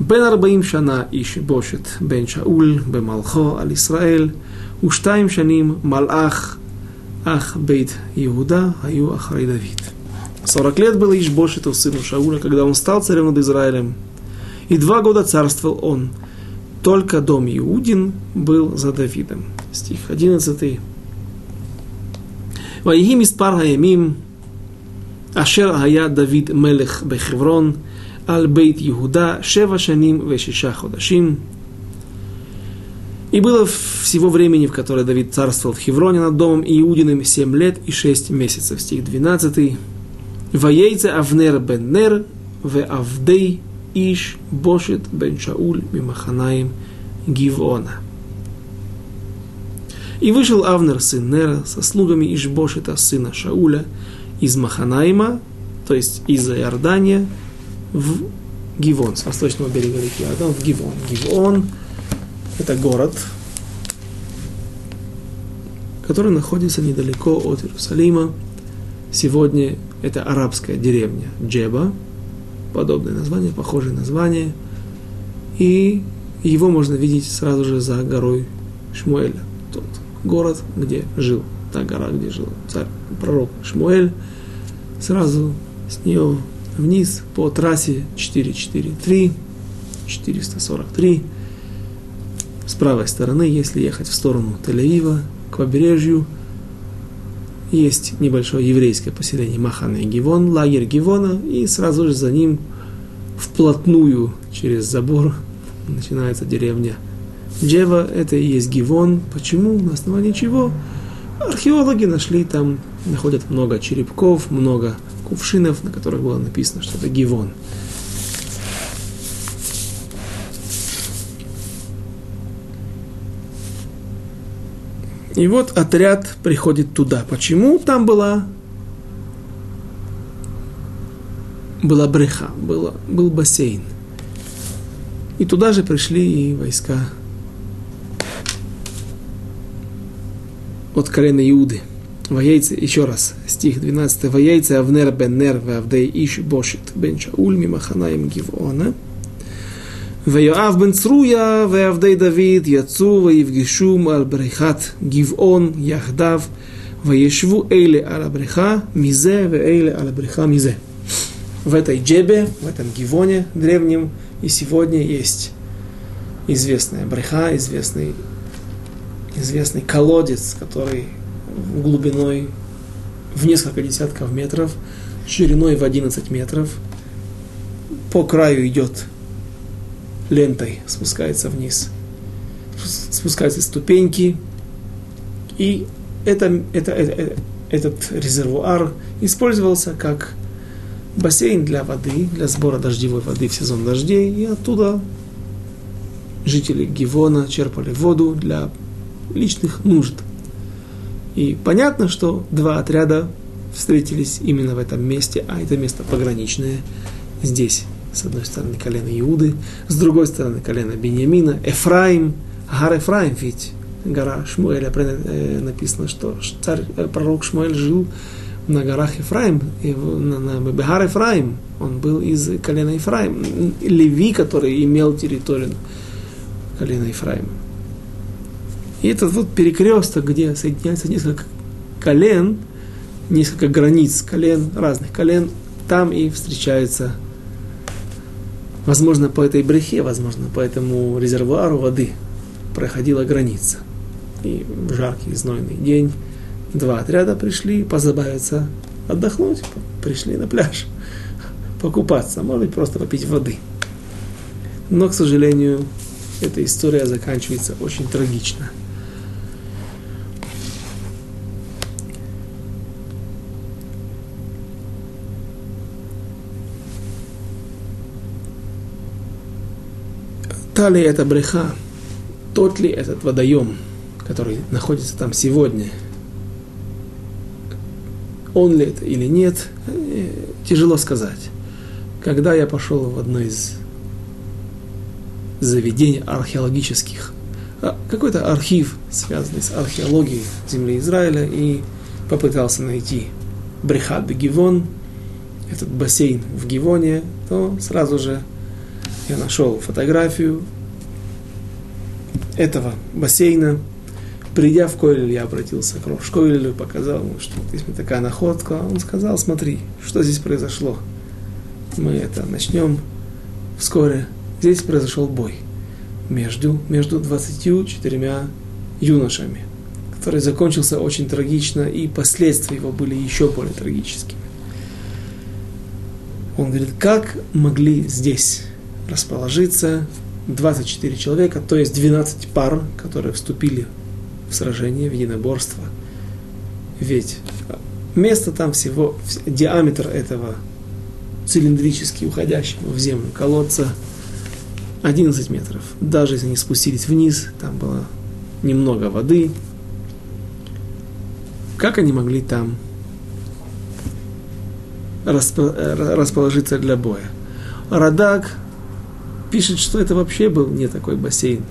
Бен Арбаим Шана Иш Бошет Бен Шауль Бемалхо Аль Исраэль Уштаим Шаним Малах Ах Бейт Иуда Аю Ахрай Давид. 40 лет было Ишбошету сыну Шауля, когда он стал царем над Израилем. И два года царствовал он. Только дом Иудин был за Давидом Стих 11. ויהי מספר הימים אשר היה דוד מלך בחברון על בית יהודה שבע שנים ושישה חודשים. И было всего времени, в которое Давид царствовал в Хевроне над домом Иудиным, семь лет и шесть месяцев. Стих 12. Ваейце Авнер бен Нер, ве Авдей Иш Бошет бен Шауль Мимаханаим Гивона. И вышел Авнер, сын Нера, со слугами Ишбошета, сына Шауля, из Маханайма, то есть из Иордания, в Гивон, с восточного берега реки Иордан, в Гивон. Гивон – это город, который находится недалеко от Иерусалима. Сегодня это арабская деревня Джеба, подобное название, похожее название. И его можно видеть сразу же за горой Шмуэля город, где жил, та гора, где жил царь, пророк Шмуэль, сразу с нее вниз по трассе 443, 443. С правой стороны, если ехать в сторону Тель-Авива, к побережью, есть небольшое еврейское поселение Махана Гивон, лагерь Гивона, и сразу же за ним вплотную через забор *laughs* начинается деревня Джева – это и есть Гивон. Почему? На основании чего? Археологи нашли там, находят много черепков, много кувшинов, на которых было написано, что это Гивон. И вот отряд приходит туда. Почему? Там была, была бреха, было, был бассейн. И туда же пришли и войска от колена Иуды. Ваяйца, еще раз, стих 12. Ваяйца Авнер бен Нер Авдей иш бошит бен Шауль мимаханаем гивона. Ваяав бен Цруя Авдей Давид яцу ваевгишум ал брехат гивон яхдав ваешву эйле ал мизе вейле ал абреха мизе. В этой джебе, в этом гивоне древнем и сегодня есть известная бреха, известный известный колодец, который глубиной в несколько десятков метров, шириной в 11 метров. По краю идет лентой, спускается вниз. Спускаются ступеньки. И это, это, это, этот резервуар использовался как бассейн для воды, для сбора дождевой воды в сезон дождей. И оттуда жители Гивона черпали воду для личных нужд – и понятно, что два отряда встретились именно в этом месте, а это место пограничное. Здесь, с одной стороны, колено Иуды, с другой стороны, колено Беньямина, Эфраим, Гар Эфраим, ведь гора Шмуэля. Э, написано, что царь, э, пророк Шмуэль жил на горах Ефраим, на, на Бегар Ефраим, он был из колена Ефраим, Леви, который имел территорию колена Ефраим. И этот вот перекресток, где соединяется несколько колен, несколько границ колен, разных колен, там и встречается, возможно, по этой брехе, возможно, по этому резервуару воды проходила граница. И в жаркий, знойный день два отряда пришли позабавиться, отдохнуть, пришли на пляж, покупаться, может быть, просто попить воды. Но, к сожалению, эта история заканчивается очень трагично – та ли это бреха, тот ли этот водоем, который находится там сегодня, он ли это или нет, э, тяжело сказать. Когда я пошел в одно из заведений археологических, а, какой-то архив, связанный с археологией земли Израиля, и попытался найти Брехат Гивон, этот бассейн в Гивоне, то сразу же я нашел фотографию этого бассейна. Придя в Койль, я обратился к Рош Койлю, показал ему, что здесь такая находка. Он сказал, смотри, что здесь произошло. Мы это начнем вскоре. Здесь произошел бой между, между 24 юношами, который закончился очень трагично, и последствия его были еще более трагическими. Он говорит, как могли здесь расположиться 24 человека, то есть 12 пар, которые вступили в сражение, в единоборство. Ведь место там всего, диаметр этого цилиндрически уходящего в землю колодца 11 метров. Даже если они спустились вниз, там было немного воды. Как они могли там расположиться для боя? Радак пишет, что это вообще был не такой бассейн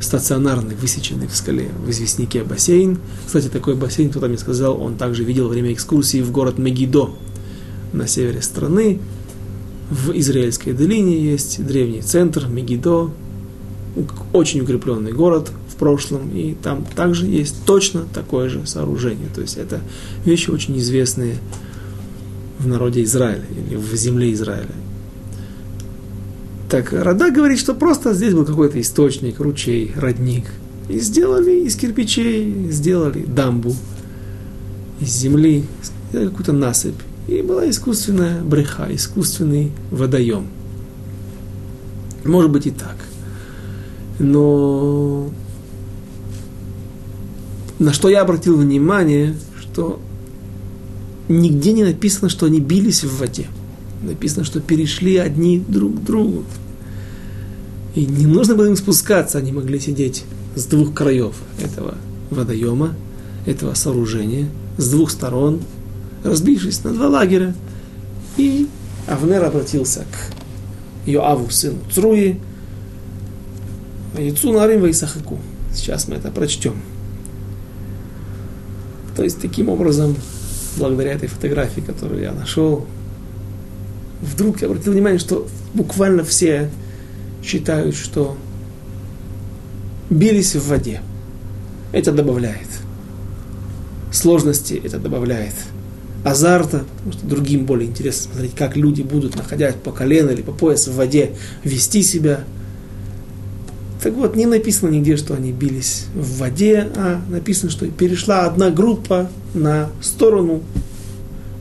стационарный, высеченный в скале, в известняке бассейн. Кстати, такой бассейн, кто-то мне сказал, он также видел во время экскурсии в город Мегидо на севере страны. В Израильской долине есть древний центр Мегидо, очень укрепленный город в прошлом, и там также есть точно такое же сооружение. То есть это вещи очень известные в народе Израиля или в земле Израиля. Так Рада говорит, что просто здесь был какой-то источник, ручей, родник. И сделали из кирпичей, сделали дамбу из земли, сделали какую-то насыпь. И была искусственная бреха, искусственный водоем. Может быть и так. Но на что я обратил внимание, что нигде не написано, что они бились в воде. Написано, что перешли одни друг к другу. И не нужно было им спускаться, они могли сидеть с двух краев этого водоема, этого сооружения, с двух сторон, разбившись на два лагеря. И Авнер обратился к Йоаву, сыну Цруи, Яйцу нарим вейсахаку. Сейчас мы это прочтем. То есть, таким образом, благодаря этой фотографии, которую я нашел, вдруг я обратил внимание, что буквально все считают, что бились в воде. Это добавляет. Сложности это добавляет. Азарта, потому что другим более интересно смотреть, как люди будут, находясь по колено или по пояс в воде, вести себя. Так вот, не написано нигде, что они бились в воде, а написано, что перешла одна группа на сторону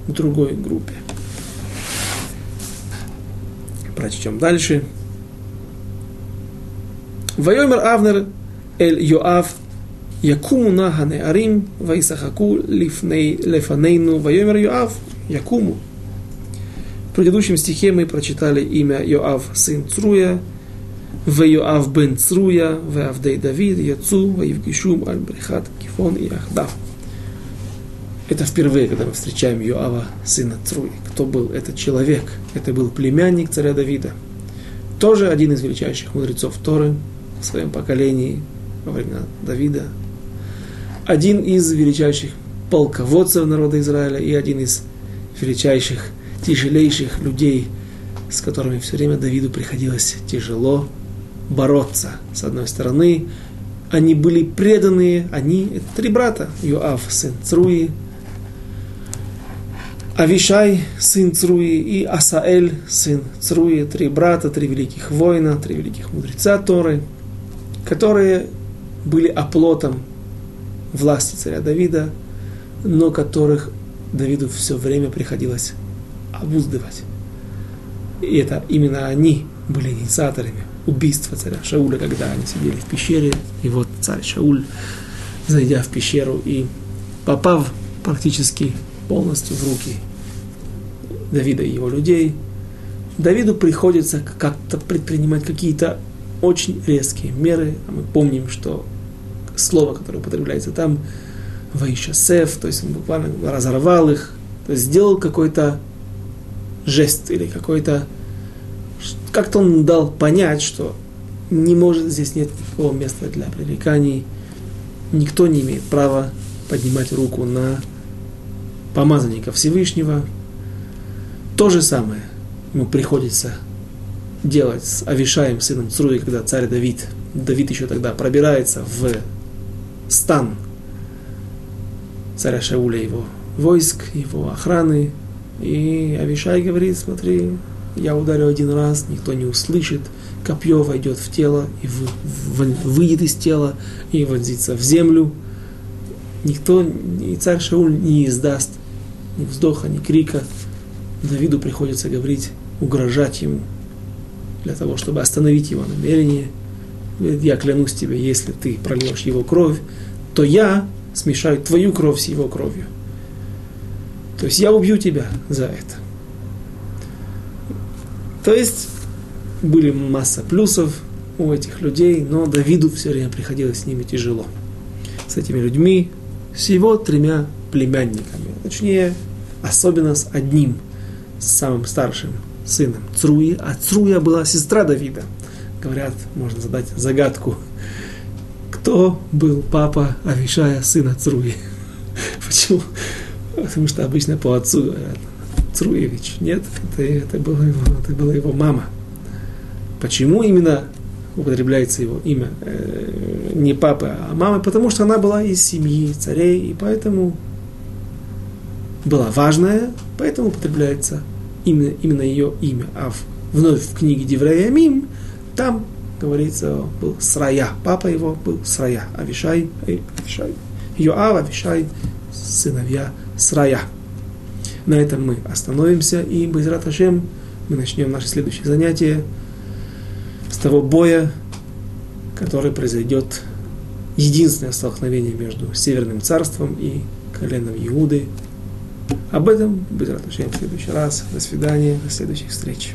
другой группе. Прочтем дальше. Вайомер Авнер эль Йоав Якуму на Ханеарим Вайсахаку Лефанейну Вайомер Йоав Якуму. В предыдущем стихе мы прочитали имя Йоав, сын Цруя, в Йоав бен Цруя, в Авдей Давид, Яцу, в Евгишум, Аль-Брехат, Кифон и Ахдав. Это впервые, когда мы встречаем Йоава, сына Цруи. Кто был этот человек? Это был племянник царя Давида. Тоже один из величайших мудрецов Торы в своем поколении во времена Давида. Один из величайших полководцев народа Израиля и один из величайших, тяжелейших людей, с которыми все время Давиду приходилось тяжело бороться. С одной стороны, они были преданные, они, это три брата, Йоав, сын Цруи, Авишай, сын Цруи, и Асаэль, сын Цруи, три брата, три великих воина, три великих мудреца Торы, которые были оплотом власти царя Давида, но которых Давиду все время приходилось обуздывать. И это именно они были инициаторами убийства царя Шауля, когда они сидели в пещере, и вот царь Шауль, зайдя в пещеру и попав практически полностью в руки Давида и его людей, Давиду приходится как-то предпринимать какие-то очень резкие меры. Мы помним, что слово, которое употребляется там, Ваишасев, то есть он буквально разорвал их, то есть сделал какой-то жест или какой-то... Как-то он дал понять, что не может, здесь нет никакого места для пререканий, никто не имеет права поднимать руку на помазанника Всевышнего. То же самое ему приходится делать с Авишаем, сыном Цруи, когда царь Давид, Давид еще тогда пробирается в стан царя Шауля, его войск, его охраны. И Авишай говорит, смотри, я ударю один раз, никто не услышит, копье войдет в тело и в, в, выйдет из тела и вонзится в землю. Никто, и царь Шауль не издаст ни вздоха, ни крика. Давиду приходится говорить, угрожать ему, для того, чтобы остановить его намерение. Я клянусь тебе, если ты прольешь его кровь, то я смешаю твою кровь с его кровью. То есть я убью тебя за это. То есть были масса плюсов у этих людей, но Давиду все время приходилось с ними тяжело. С этими людьми, с его тремя племянниками. Точнее, особенно с одним, с самым старшим сыном Цруи. А Цруя была сестра Давида. Говорят, можно задать загадку. Кто был папа Авишая, сына Цруи? *laughs* Почему? Потому что обычно по отцу говорят Цруевич. Нет, это, это, была его, это была его мама. Почему именно употребляется его имя э, не папа, а мама? Потому что она была из семьи царей, и поэтому была важная, поэтому употребляется именно, именно ее имя. А в, вновь в книге Деврея Мим там говорится, был Срая. Папа его был Срая. Авишай, Авишай. Йоав, Авишай, сыновья Срая. На этом мы остановимся, и Байзрат Хашем мы начнем наше следующее занятие с того боя, который произойдет единственное столкновение между Северным царством и коленом Иуды. Об этом, Хашем, в следующий раз. До свидания, до следующих встреч.